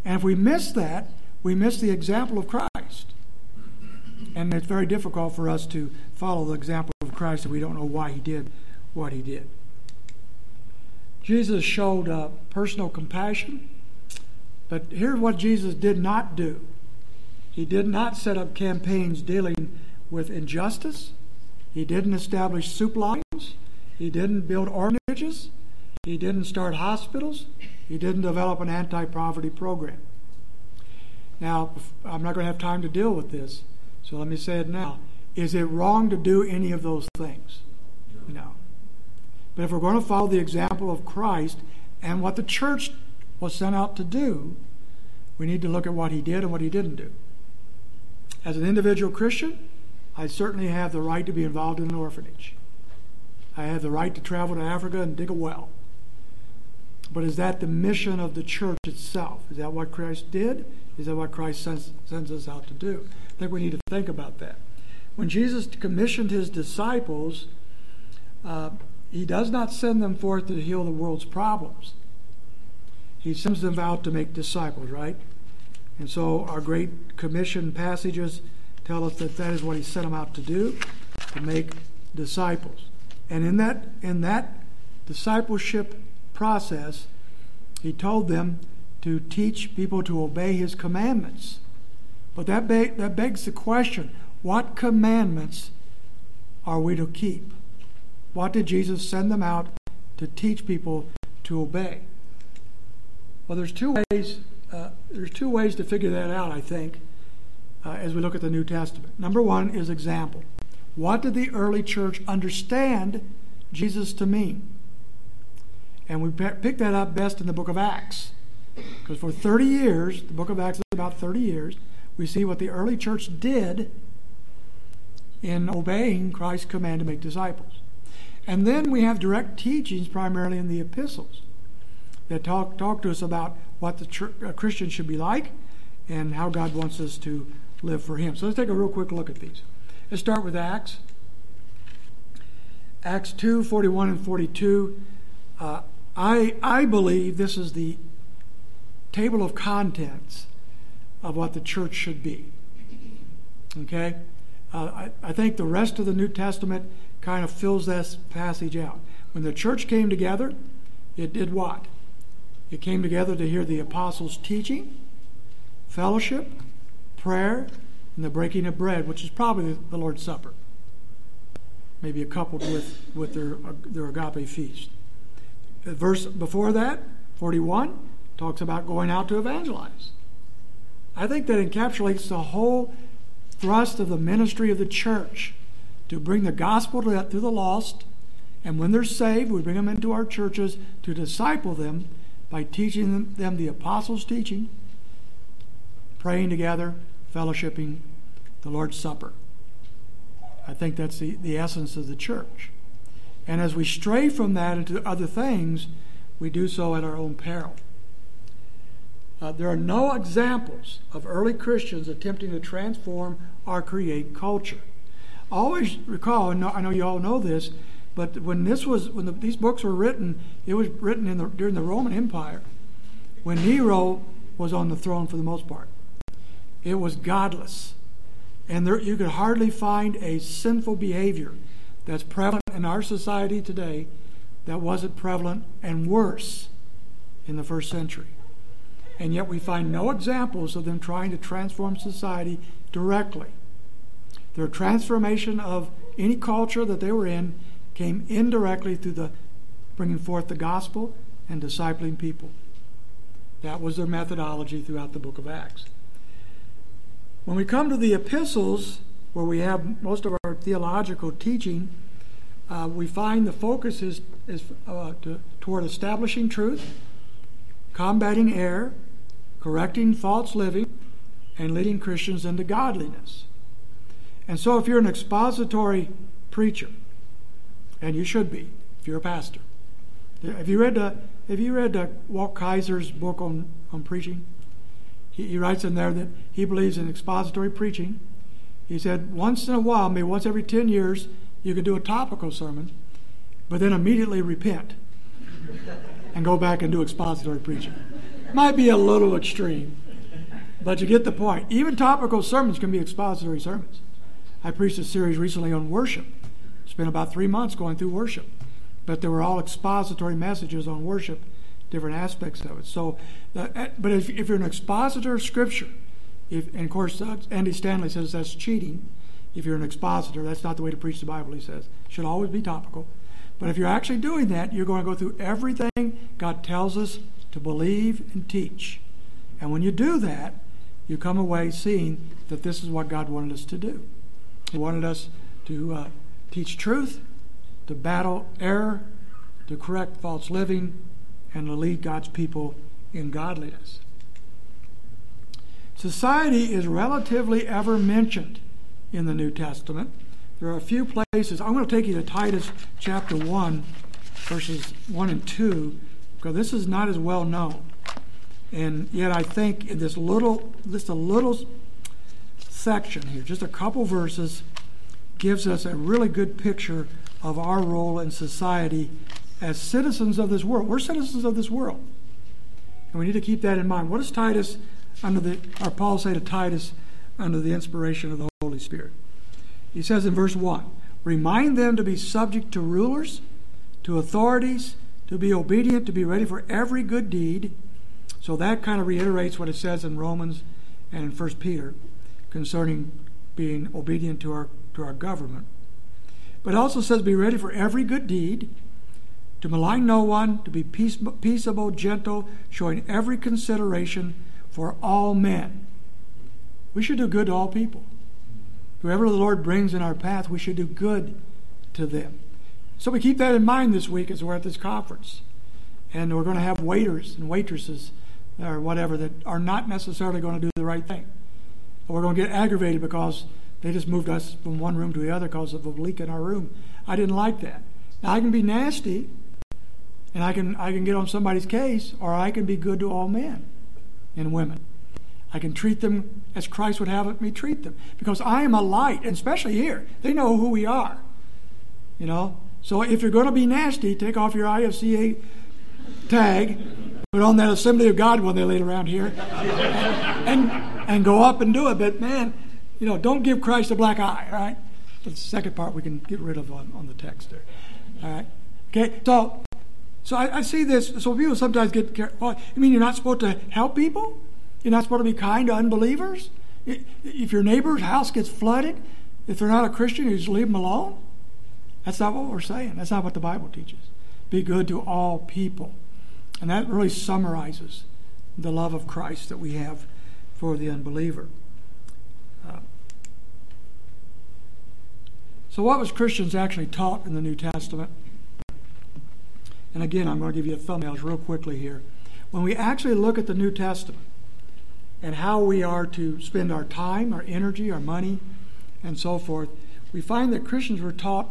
And if we miss that, we miss the example of Christ. And it's very difficult for us to follow the example of Christ if we don't know why he did what he did. Jesus showed uh, personal compassion, but here's what Jesus did not do He did not set up campaigns dealing with injustice, He didn't establish soup lines, He didn't build orphanages, He didn't start hospitals, He didn't develop an anti poverty program. Now, I'm not going to have time to deal with this, so let me say it now. Is it wrong to do any of those things? No. But if we're going to follow the example of Christ and what the church was sent out to do, we need to look at what he did and what he didn't do. As an individual Christian, I certainly have the right to be involved in an orphanage. I have the right to travel to Africa and dig a well. But is that the mission of the church itself? Is that what Christ did? Is that what Christ sends, sends us out to do? I think we need to think about that. When Jesus commissioned his disciples, uh, he does not send them forth to heal the world's problems. He sends them out to make disciples, right? And so our great commission passages tell us that that is what he sent them out to do, to make disciples. And in that in that discipleship process, he told them to teach people to obey his commandments. But that, be- that begs the question what commandments are we to keep? What did Jesus send them out to teach people to obey? Well, there's two ways. Uh, there's two ways to figure that out. I think, uh, as we look at the New Testament. Number one is example. What did the early church understand Jesus to mean? And we pick that up best in the book of Acts. Because for 30 years, the book of Acts is about 30 years, we see what the early church did in obeying Christ's command to make disciples. And then we have direct teachings, primarily in the epistles, that talk, talk to us about what the church, a Christian should be like and how God wants us to live for Him. So let's take a real quick look at these. Let's start with Acts. Acts 2 41 and 42. Uh, I, I believe this is the table of contents of what the church should be. Okay? Uh, I, I think the rest of the New Testament kind of fills this passage out. When the church came together, it did what? It came together to hear the apostles' teaching, fellowship, prayer, and the breaking of bread, which is probably the Lord's Supper. Maybe coupled with, with their, their agape feast. Verse before that, 41, talks about going out to evangelize. I think that encapsulates the whole thrust of the ministry of the church to bring the gospel to, the lost. And when they're saved, we bring them into our churches to disciple them by teaching them, them the apostles' teaching, praying together, fellowshipping, the Lord's Supper. I think that's the, the essence of the church. And as we stray from that into other things, we do so at our own peril. Uh, there are no examples of early Christians attempting to transform or create culture. Always recall, and I know you all know this, but when this was when the, these books were written, it was written in the, during the Roman Empire, when Nero was on the throne for the most part. It was godless, and there, you could hardly find a sinful behavior that's prevalent in our society today that wasn't prevalent and worse in the first century. And yet we find no examples of them trying to transform society directly. Their transformation of any culture that they were in came indirectly through the bringing forth the gospel and discipling people. That was their methodology throughout the book of Acts. When we come to the epistles, where we have most of our theological teaching, uh, we find the focus is, is uh, to, toward establishing truth, combating error, correcting false living, and leading Christians into godliness. And so, if you're an expository preacher, and you should be if you're a pastor, have you read uh, have you read uh, Walt Kaiser's book on, on preaching? He, he writes in there that he believes in expository preaching he said, once in a while, maybe once every 10 years, you could do a topical sermon, but then immediately repent and go back and do expository preaching. Might be a little extreme, but you get the point. Even topical sermons can be expository sermons. I preached a series recently on worship. Spent about three months going through worship, but they were all expository messages on worship, different aspects of it. So, uh, but if, if you're an expositor of Scripture, if, and of course, uh, Andy Stanley says that's cheating. If you're an expositor, that's not the way to preach the Bible, he says. Should always be topical. But if you're actually doing that, you're going to go through everything God tells us to believe and teach. And when you do that, you come away seeing that this is what God wanted us to do. He wanted us to uh, teach truth, to battle error, to correct false living, and to lead God's people in godliness. Society is relatively ever mentioned in the New Testament. There are a few places. I'm going to take you to Titus chapter 1, verses 1 and 2, because this is not as well known. And yet, I think in this little, just a little section here, just a couple verses, gives us a really good picture of our role in society as citizens of this world. We're citizens of this world. And we need to keep that in mind. What does Titus, under the, or Paul say to Titus under the inspiration of the Holy Spirit? He says in verse 1 Remind them to be subject to rulers, to authorities, to be obedient, to be ready for every good deed. So that kind of reiterates what it says in Romans and in 1 Peter concerning being obedient to our, to our government. But also says, Be ready for every good deed, to malign no one, to be peace, peaceable, gentle, showing every consideration for all men. We should do good to all people. Whoever the Lord brings in our path, we should do good to them. So we keep that in mind this week as we're at this conference. And we're going to have waiters and waitresses or whatever that are not necessarily going to do the right thing. Or we're going to get aggravated because they just moved us from one room to the other because of a leak in our room. I didn't like that. Now I can be nasty and I can I can get on somebody's case, or I can be good to all men and women. I can treat them as Christ would have me treat them. Because I am a light, and especially here. They know who we are. You know? So if you're going to be nasty, take off your IFCA tag, put on that Assembly of God one they laid around here, and, and, and go up and do it. But man, you know, don't give Christ a black eye, right? The second part we can get rid of on, on the text there. All right? Okay, so so I, I see this. So people sometimes get, well, you mean you're not supposed to help people? You're not supposed to be kind to unbelievers? If your neighbor's house gets flooded, if they're not a Christian, you just leave them alone? That's not what we're saying. That's not what the Bible teaches. Be good to all people. And that really summarizes the love of Christ that we have for the unbeliever. Uh, so, what was Christians actually taught in the New Testament? And again, I'm going to give you the thumbnails real quickly here. When we actually look at the New Testament and how we are to spend our time, our energy, our money, and so forth, we find that Christians were taught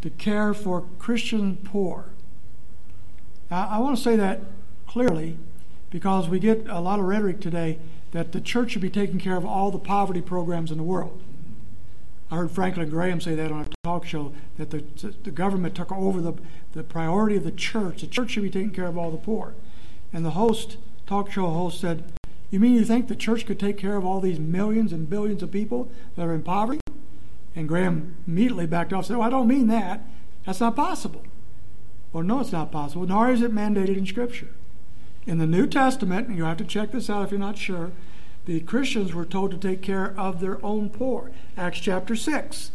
to care for Christian poor. Now, I want to say that clearly because we get a lot of rhetoric today that the church should be taking care of all the poverty programs in the world. I heard Franklin Graham say that on a talk show that the, the government took over the, the priority of the church. The church should be taking care of all the poor. And the host, talk show host, said, You mean you think the church could take care of all these millions and billions of people that are in poverty? And Graham immediately backed off and said, Well, I don't mean that. That's not possible. Well, no, it's not possible, nor is it mandated in Scripture. In the New Testament, and you have to check this out if you're not sure, the Christians were told to take care of their own poor. Acts chapter 6.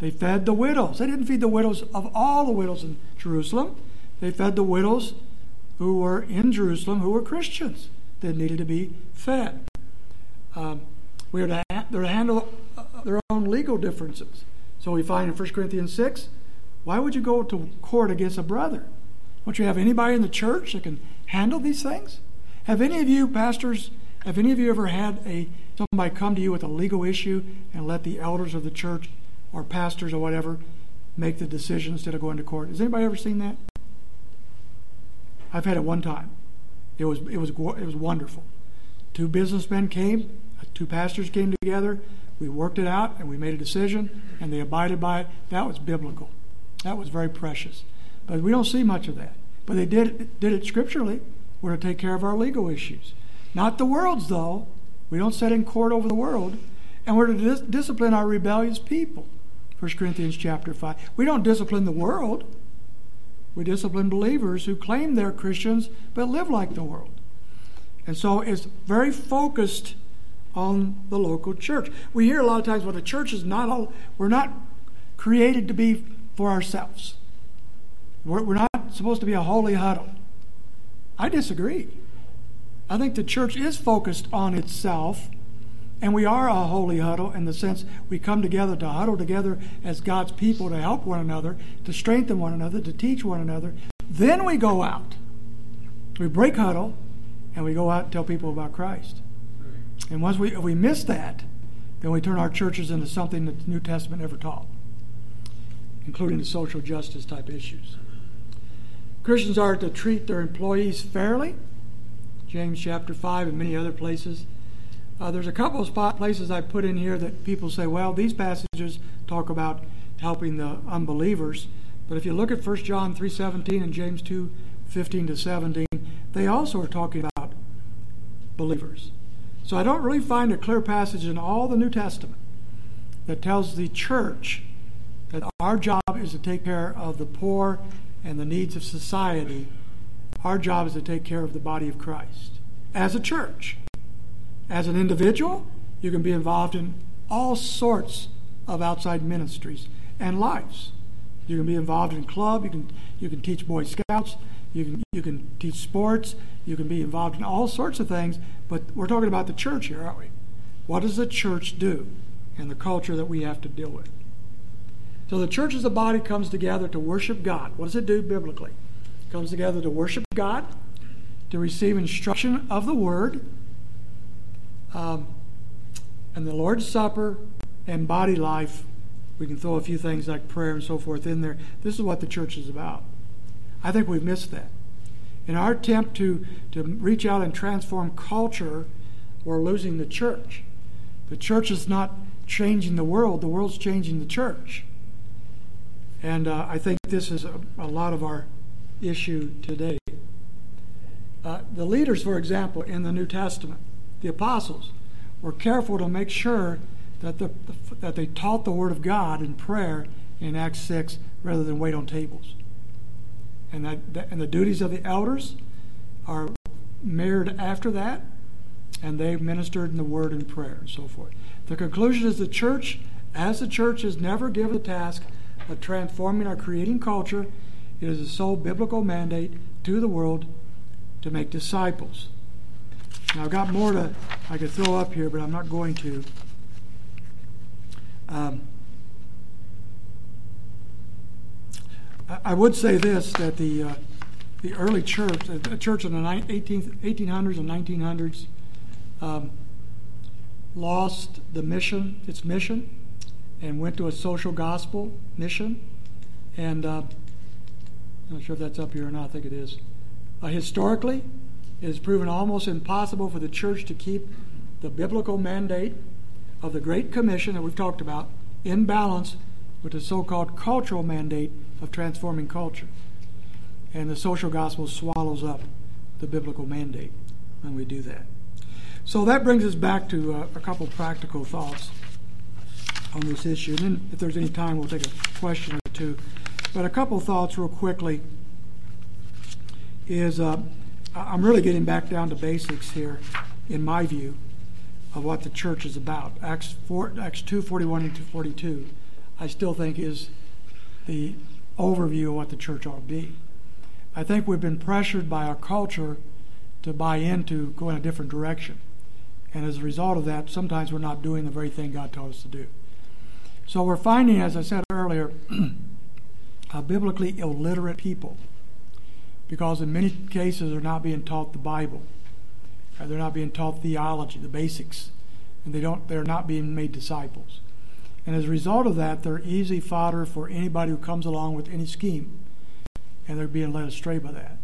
They fed the widows. They didn't feed the widows of all the widows in Jerusalem. They fed the widows who were in Jerusalem who were Christians that needed to be fed. Um, we are to, they're to handle uh, their own legal differences. So we find in 1 Corinthians 6 why would you go to court against a brother? Don't you have anybody in the church that can handle these things? Have any of you pastors have any of you ever had a somebody come to you with a legal issue and let the elders of the church or pastors or whatever make the decision instead of going to court? Has anybody ever seen that? I've had it one time. It was it was it was wonderful. Two businessmen came, uh, two pastors came together. We worked it out and we made a decision and they abided by it. That was biblical. That was very precious. But we don't see much of that. But they did did it scripturally. We're to take care of our legal issues. Not the world's, though. We don't sit in court over the world. And we're to dis- discipline our rebellious people. 1 Corinthians chapter 5. We don't discipline the world. We discipline believers who claim they're Christians but live like the world. And so it's very focused on the local church. We hear a lot of times, well, the church is not all, we're not created to be for ourselves. We're, we're not supposed to be a holy huddle. I disagree. I think the church is focused on itself, and we are a holy huddle in the sense we come together to huddle together as God's people to help one another, to strengthen one another, to teach one another. Then we go out. We break huddle, and we go out and tell people about Christ. And once we, if we miss that, then we turn our churches into something that the New Testament never taught, including the social justice type issues. Christians are to treat their employees fairly, James chapter 5 and many other places. Uh, there's a couple of spot places I put in here that people say, well, these passages talk about helping the unbelievers. But if you look at 1 John 3.17 and James 2.15 to 17, they also are talking about believers. So I don't really find a clear passage in all the New Testament that tells the church that our job is to take care of the poor and the needs of society. Our job is to take care of the body of Christ as a church. As an individual, you can be involved in all sorts of outside ministries and lives. You can be involved in club, you can you can teach Boy Scouts, you can you can teach sports, you can be involved in all sorts of things, but we're talking about the church here, aren't we? What does the church do and the culture that we have to deal with? So the church as a body comes together to worship God. What does it do biblically? It comes together to worship God, to receive instruction of the Word, um, and the Lord's Supper and body life. We can throw a few things like prayer and so forth in there. This is what the church is about. I think we've missed that. In our attempt to, to reach out and transform culture, we're losing the church. The church is not changing the world, the world's changing the church. And uh, I think this is a, a, lot of our issue today. Uh, the leaders, for example, in the New Testament, the apostles, were careful to make sure that, the, that they taught the Word of God in prayer in Acts 6 rather than wait on tables and, that, and the duties of the elders are mirrored after that, and they ministered in the word and prayer and so forth. The conclusion is the church, as the church, is never given the task of transforming or creating culture. It is the sole biblical mandate to the world to make disciples. Now, I've got more to I could throw up here, but I'm not going to. Um, I would say this that the uh, the early church, the church in the 18th, 1800s and 1900s, um, lost the mission, its mission, and went to a social gospel mission. And uh, I'm not sure if that's up here or not. I think it is. Uh, historically, it has proven almost impossible for the church to keep the biblical mandate of the Great Commission that we've talked about in balance with the so called cultural mandate of transforming culture. And the social gospel swallows up the biblical mandate when we do that. So that brings us back to uh, a couple practical thoughts on this issue. And then, if there's any time, we'll take a question or two. But a couple thoughts, real quickly, is uh, I'm really getting back down to basics here, in my view, of what the church is about. Acts, 4, Acts 2 41 and 42, I still think is the overview of what the church ought to be. I think we've been pressured by our culture to buy into go in a different direction. And as a result of that, sometimes we're not doing the very thing God told us to do. So we're finding, as I said earlier, a biblically illiterate people because in many cases they're not being taught the Bible. They're not being taught theology, the basics, and they don't, they're not being made disciples. And as a result of that, they're easy fodder for anybody who comes along with any scheme. And they're being led astray by that.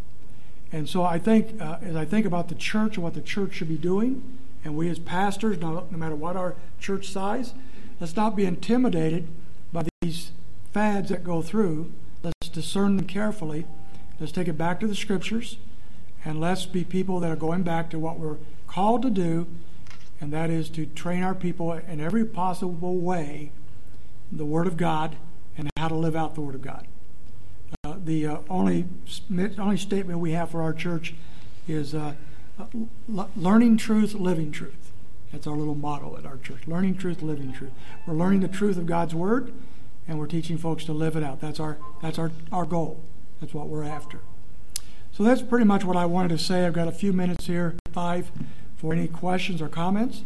And so I think, uh, as I think about the church and what the church should be doing, and we as pastors, no, no matter what our church size, let's not be intimidated by these fads that go through. Let's discern them carefully. Let's take it back to the scriptures, and let's be people that are going back to what we're called to do and that is to train our people in every possible way the Word of God and how to live out the Word of God. Uh, the uh, only only statement we have for our church is uh, learning truth, living truth. That's our little motto at our church: learning truth, living truth. We're learning the truth of God's Word, and we're teaching folks to live it out. That's our that's our our goal. That's what we're after. So that's pretty much what I wanted to say. I've got a few minutes here, five for any questions or comments,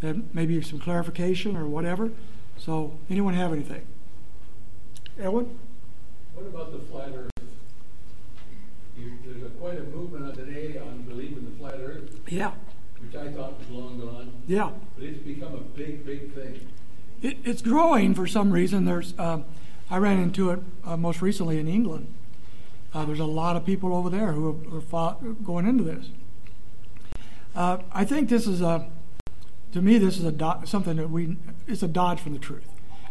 that maybe some clarification or whatever. So, anyone have anything? Edwin? What about the flat earth? You, there's a, quite a movement today on believing the flat earth. Yeah. which I thought was Yeah. but it's become a big, big thing. It, it's growing for some reason. There's, um, I ran into it uh, most recently in England. Uh, there's a lot of people over there who are, are fought, going into this. Uh, I think this is a, to me, this is a do- something that we, it's a dodge from the truth.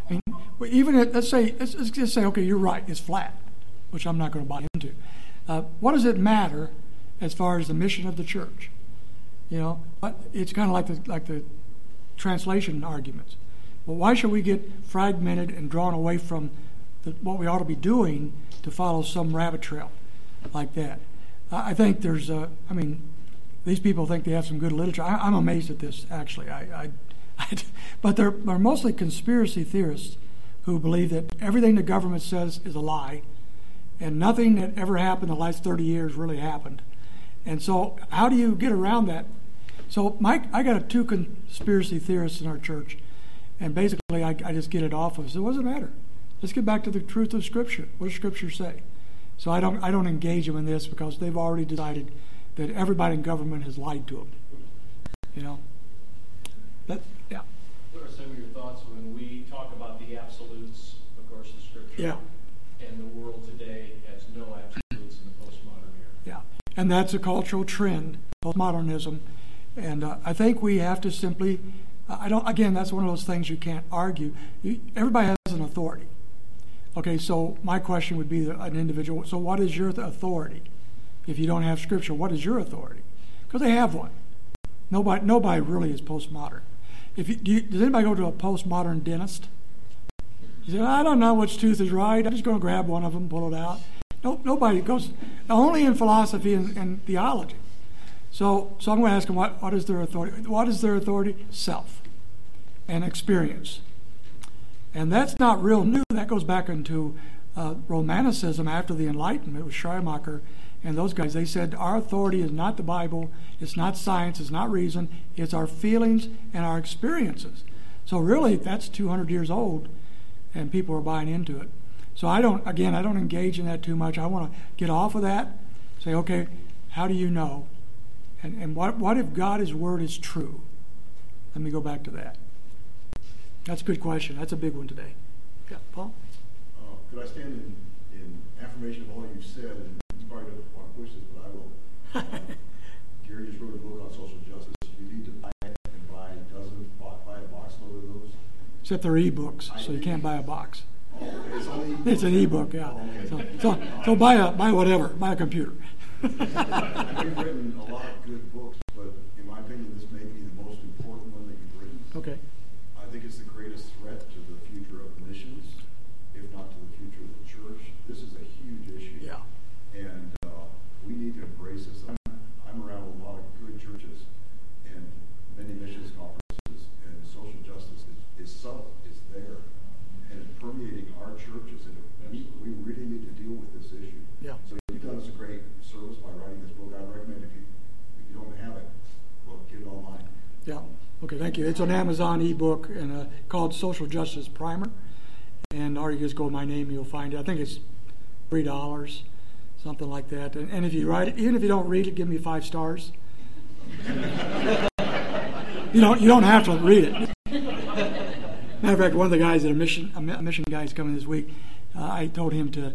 I mean, even if, let's say, let's, let's just say, okay, you're right, it's flat, which I'm not going to buy into. Uh, what does it matter as far as the mission of the church? You know, but it's kind of like the like the translation arguments. Well, why should we get fragmented and drawn away from the, what we ought to be doing to follow some rabbit trail like that? I, think there's, a, I mean, these people think they have some good literature. I, am amazed at this, actually. I, I, I, but they're, they're mostly conspiracy theorists who believe that everything the government says is a lie, and nothing that ever happened in the last 30 years really happened. And so, how do you get around that? So, Mike, I got two conspiracy theorists in our church, and basically, I, I just get it off of. So, what does it matter? Let's get back to the truth of Scripture. What does Scripture say? So, I don't, I don't engage them in this because they've already decided that everybody in government has lied to them. You know. That, yeah. What are some of your thoughts when we talk about the absolutes, of course, the Scripture? Yeah. And the world today has no absolutes in the postmodern era. Yeah. And that's a cultural trend, postmodernism and uh, I think we have to simply, I don't, again, that's one of those things you can't argue. You, everybody has an authority. Okay, so my question would be an individual. So, what is your authority? If you don't have scripture, what is your authority? Because they have one. Nobody, nobody really is postmodern. If you, do you, does anybody go to a postmodern dentist? You say, I don't know which tooth is right. I'm just going to grab one of them, pull it out. No, nobody goes. Only in philosophy and, and theology. So, so I'm going to ask them what, what is their authority? What is their authority? Self and experience. And that's not real new. That goes back into uh, Romanticism after the Enlightenment with Schleiermacher and those guys. They said our authority is not the Bible, it's not science, it's not reason, it's our feelings and our experiences. So really, that's 200 years old, and people are buying into it. So I don't, again, I don't engage in that too much. I want to get off of that. Say, okay, how do you know? And, and what, what if God's word is true? Let me go back to that. That's a good question. That's a big one today. Yeah, Paul? Uh, could I stand in, in affirmation of all you've said? And you probably don't want to push this, but I will. Uh, Gary just wrote a book on social justice. You need to buy it and buy dozens, buy a box load of those. Except they're e-books, so you can't buy a box. Oh, it's only It's an e-book, yeah. Oh, okay. So, so, so buy a buy whatever, buy a computer. and you've written a lot of good books, but in my opinion, this may be the most important one that you've written. Okay. I think it's the greatest threat to the future of missions, if not to the future of the church. This is a huge issue. Yeah. And uh, we need to embrace this. I'm, I'm around a lot of good churches and many missions conferences, and social justice is, is subtle, it's there, and it's permeating our churches. And we, we really need to deal with this issue. Yeah. So you've done us a great service by writing this book. I recommend if you if you don't have it, well, get it online. Yeah. Okay, thank you. It's an Amazon ebook and uh, called Social Justice Primer. And or you just go my name, you'll find it. I think it's three dollars, something like that. And, and if you write it, even if you don't read it, give me five stars. you don't you don't have to read it. Matter of fact, one of the guys at a mission a mission guy is coming this week. Uh, I told him to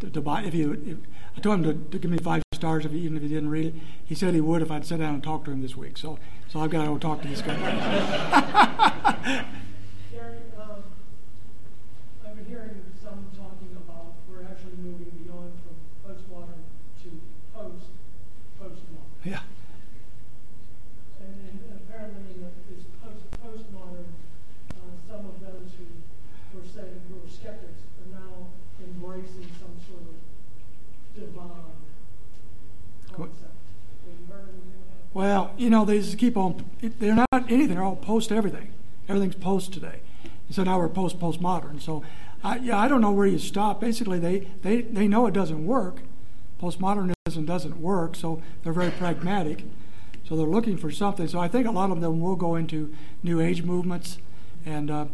to, to buy if he if, I told him to, to give me five stars if he, even if he didn't read it. He said he would if I'd sit down and talk to him this week. So so I've got to go talk to this guy. Gary, um, I've been hearing some talking about we're actually moving beyond from postmodern to post postmodern. yeah. And, and apparently in the, this post postmodern, uh, some of those who were saying who were skeptics are now embracing some sort of divine concept. Have you heard anything about that? Well, you know, they just keep on. They're not anything. They're all post everything. Everything's post today. So now we're post postmodern. So, I, yeah, I don't know where you stop. Basically, they, they, they know it doesn't work. Postmodernism doesn't work, so they're very pragmatic. So they're looking for something. So I think a lot of them will go into New Age movements and uh,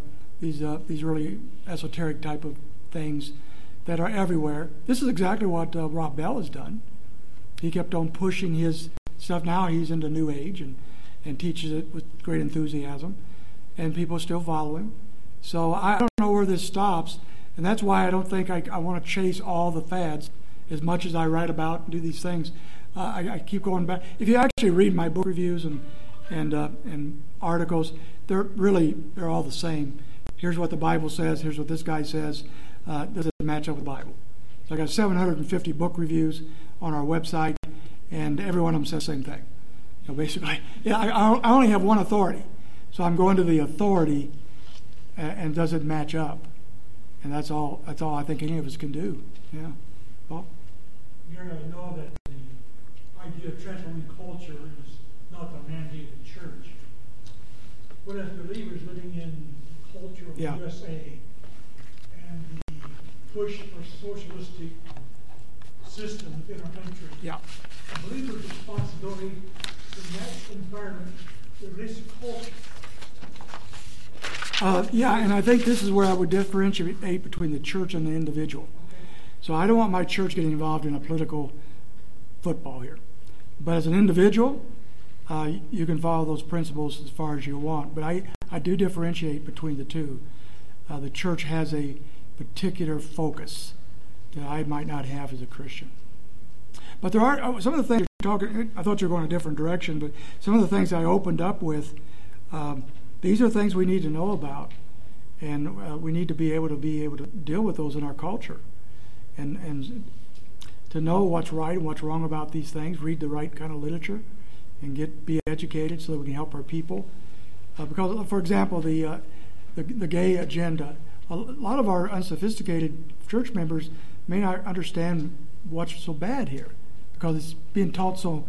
these uh, these really esoteric type of things that are everywhere. This is exactly what uh, Rob Bell has done. He kept on pushing his stuff. Now he's into New Age, and and teaches it with great enthusiasm, and people still follow him. So I don't know where this stops, and that's why I don't think I, I want to chase all the fads as much as I write about and do these things. Uh, I, I, keep going back. If you actually read my book reviews and and uh, and articles, they're really they're all the same. Here's what the Bible says. Here's what this guy says. Uh, does it match up with the Bible? So I got 750 book reviews on our website, and every one of them says the same thing. You know, basically, yeah, I, I only have one authority, so I'm going to the authority, and, and does it match up? And that's all. That's all I think any of us can do. Yeah, Paul. Gary, I know that the idea of transforming culture is not the mandate of the church. But as believers living in the culture of yeah. the USA and the push for socialistic system within our country, yeah. Believer's responsibility in that environment release culture. Uh, yeah, and I think this is where I would differentiate between the church and the individual. So I don't want my church getting involved in a political football here. But as an individual, uh, you can follow those principles as far as you want. But I, I do differentiate between the two. Uh, the church has a particular focus that I might not have as a Christian. But there are oh, some of the things you're talking. I thought you were going a different direction, but some of the things I opened up with. Um, these are things we need to know about, and uh, we need to be able to be able to deal with those in our culture and, and to know what's right and what's wrong about these things, read the right kind of literature, and get be educated so that we can help our people. Uh, because, for example, the, uh, the, the gay agenda, a lot of our unsophisticated church members may not understand what's so bad here because it's being taught so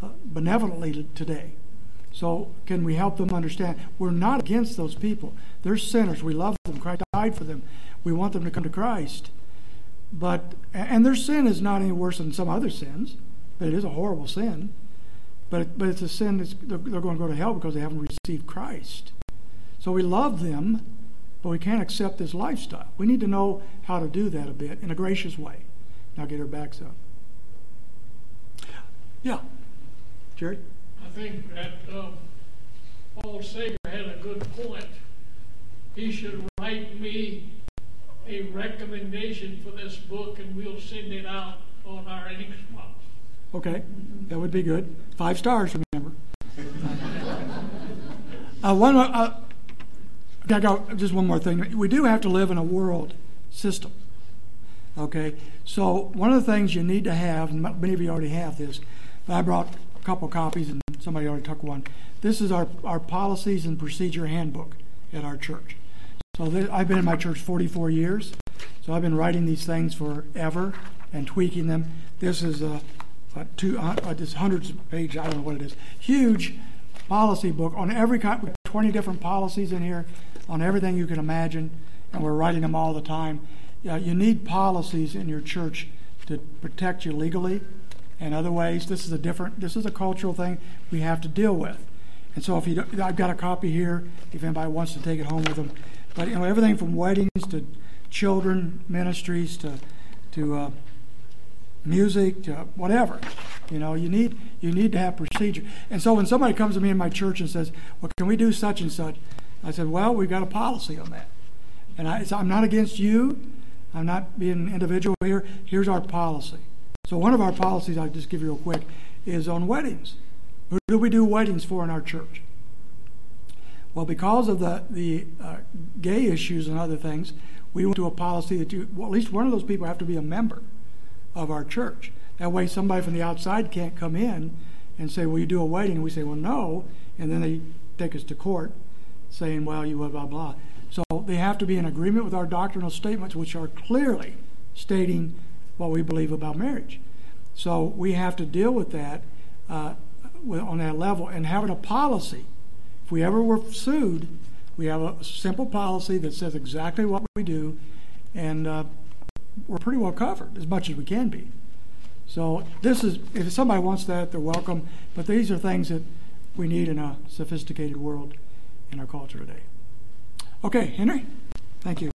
uh, benevolently today. So, can we help them understand? We're not against those people. They're sinners. We love them. Christ died for them. We want them to come to Christ. But and their sin is not any worse than some other sins, but it is a horrible sin. But but it's a sin that's they're, they're going to go to hell because they haven't received Christ. So we love them, but we can't accept this lifestyle. We need to know how to do that a bit in a gracious way. Now get her backs up. Yeah, Jerry. I think that uh, Paul Sager had a good point. He should write me a recommendation for this book and we'll send it out on our Xbox. Okay, that would be good. Five stars, remember. uh, one, uh, I got just one more thing. We do have to live in a world system. Okay, so one of the things you need to have, and many of you already have this, I brought a couple copies and somebody already took one. This is our, our policies and procedure handbook at our church. So I've been in my church 44 years, so I've been writing these things forever and tweaking them. This is a, a two, uh, this hundreds of pages, I don't know what it is, huge policy book on every kind, 20 different policies in here on everything you can imagine, and we're writing them all the time. Yeah, you need policies in your church to protect you legally and other ways. This is a different, this is a cultural thing we have to deal with. And so if you, I've got a copy here if anybody wants to take it home with them. But you know, everything from weddings to children ministries to to uh, music to whatever. You know, you need you need to have procedure. And so when somebody comes to me in my church and says, "Well, can we do such and such?" I said, "Well, we've got a policy on that." And I, I'm not against you. I'm not being individual here. Here's our policy. So one of our policies, I'll just give you real quick, is on weddings. Who do we do weddings for in our church? Well, because of the, the uh, gay issues and other things, we went to a policy that you, well, at least one of those people have to be a member of our church. That way, somebody from the outside can't come in and say, Will you do a wedding? And we say, Well, no. And then they take us to court saying, Well, you blah, blah, blah. So they have to be in agreement with our doctrinal statements, which are clearly stating what we believe about marriage. So we have to deal with that uh, on that level and having a policy If we ever were sued, we have a simple policy that says exactly what we do, and uh, we're pretty well covered as much as we can be. So this is, if somebody wants that, they're welcome. But these are things that we need in a sophisticated world in our culture today. Okay, Henry, thank you.